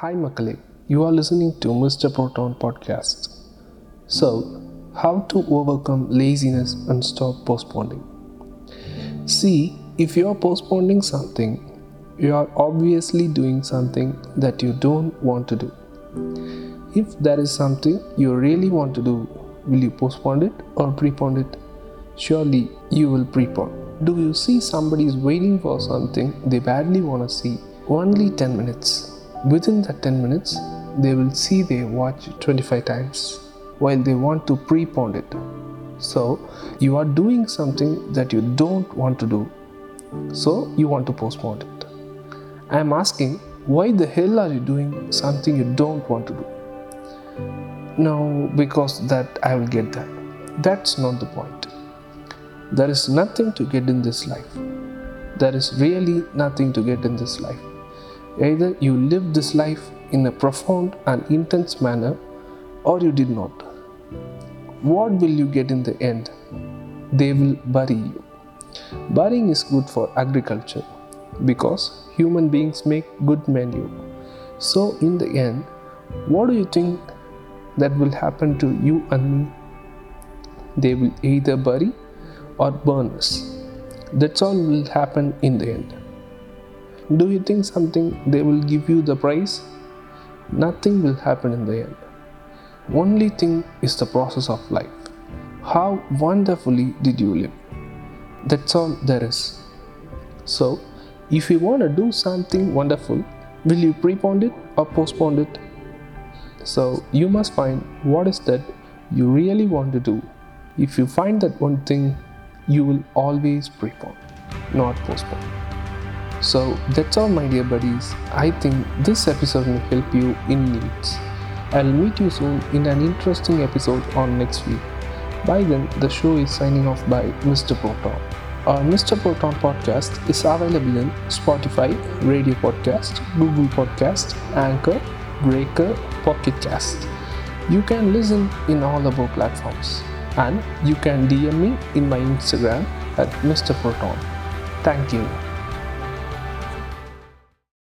Hi Makale, you are listening to Mr. Proton podcast. So, how to overcome laziness and stop postponing? See, if you are postponing something, you are obviously doing something that you don't want to do. If there is something you really want to do, will you postpone it or prepone it? Surely you will prepone. Do you see somebody is waiting for something they badly want to see? Only 10 minutes. Within that 10 minutes, they will see their watch 25 times while they want to prepone it. So, you are doing something that you don't want to do. So, you want to postpone it. I am asking, why the hell are you doing something you don't want to do? No, because that I will get that. That's not the point. There is nothing to get in this life. There is really nothing to get in this life. Either you live this life in a profound and intense manner or you did not. What will you get in the end? They will bury you. Burying is good for agriculture because human beings make good manure. So, in the end, what do you think that will happen to you and me? They will either bury or burn us. That's all will happen in the end. Do you think something they will give you the prize? Nothing will happen in the end. Only thing is the process of life. How wonderfully did you live? That's all there is. So, if you want to do something wonderful, will you prepone it or postpone it? So, you must find what is that you really want to do. If you find that one thing, you will always prepone, not postpone. So that's all, my dear buddies. I think this episode may help you in needs. I'll meet you soon in an interesting episode on next week. By then, the show is signing off by Mr. Proton. Our Mr. Proton podcast is available in Spotify, Radio Podcast, Google Podcast, Anchor, Breaker, Pocket Cast. You can listen in all the above platforms. And you can DM me in my Instagram at Mr. Proton. Thank you.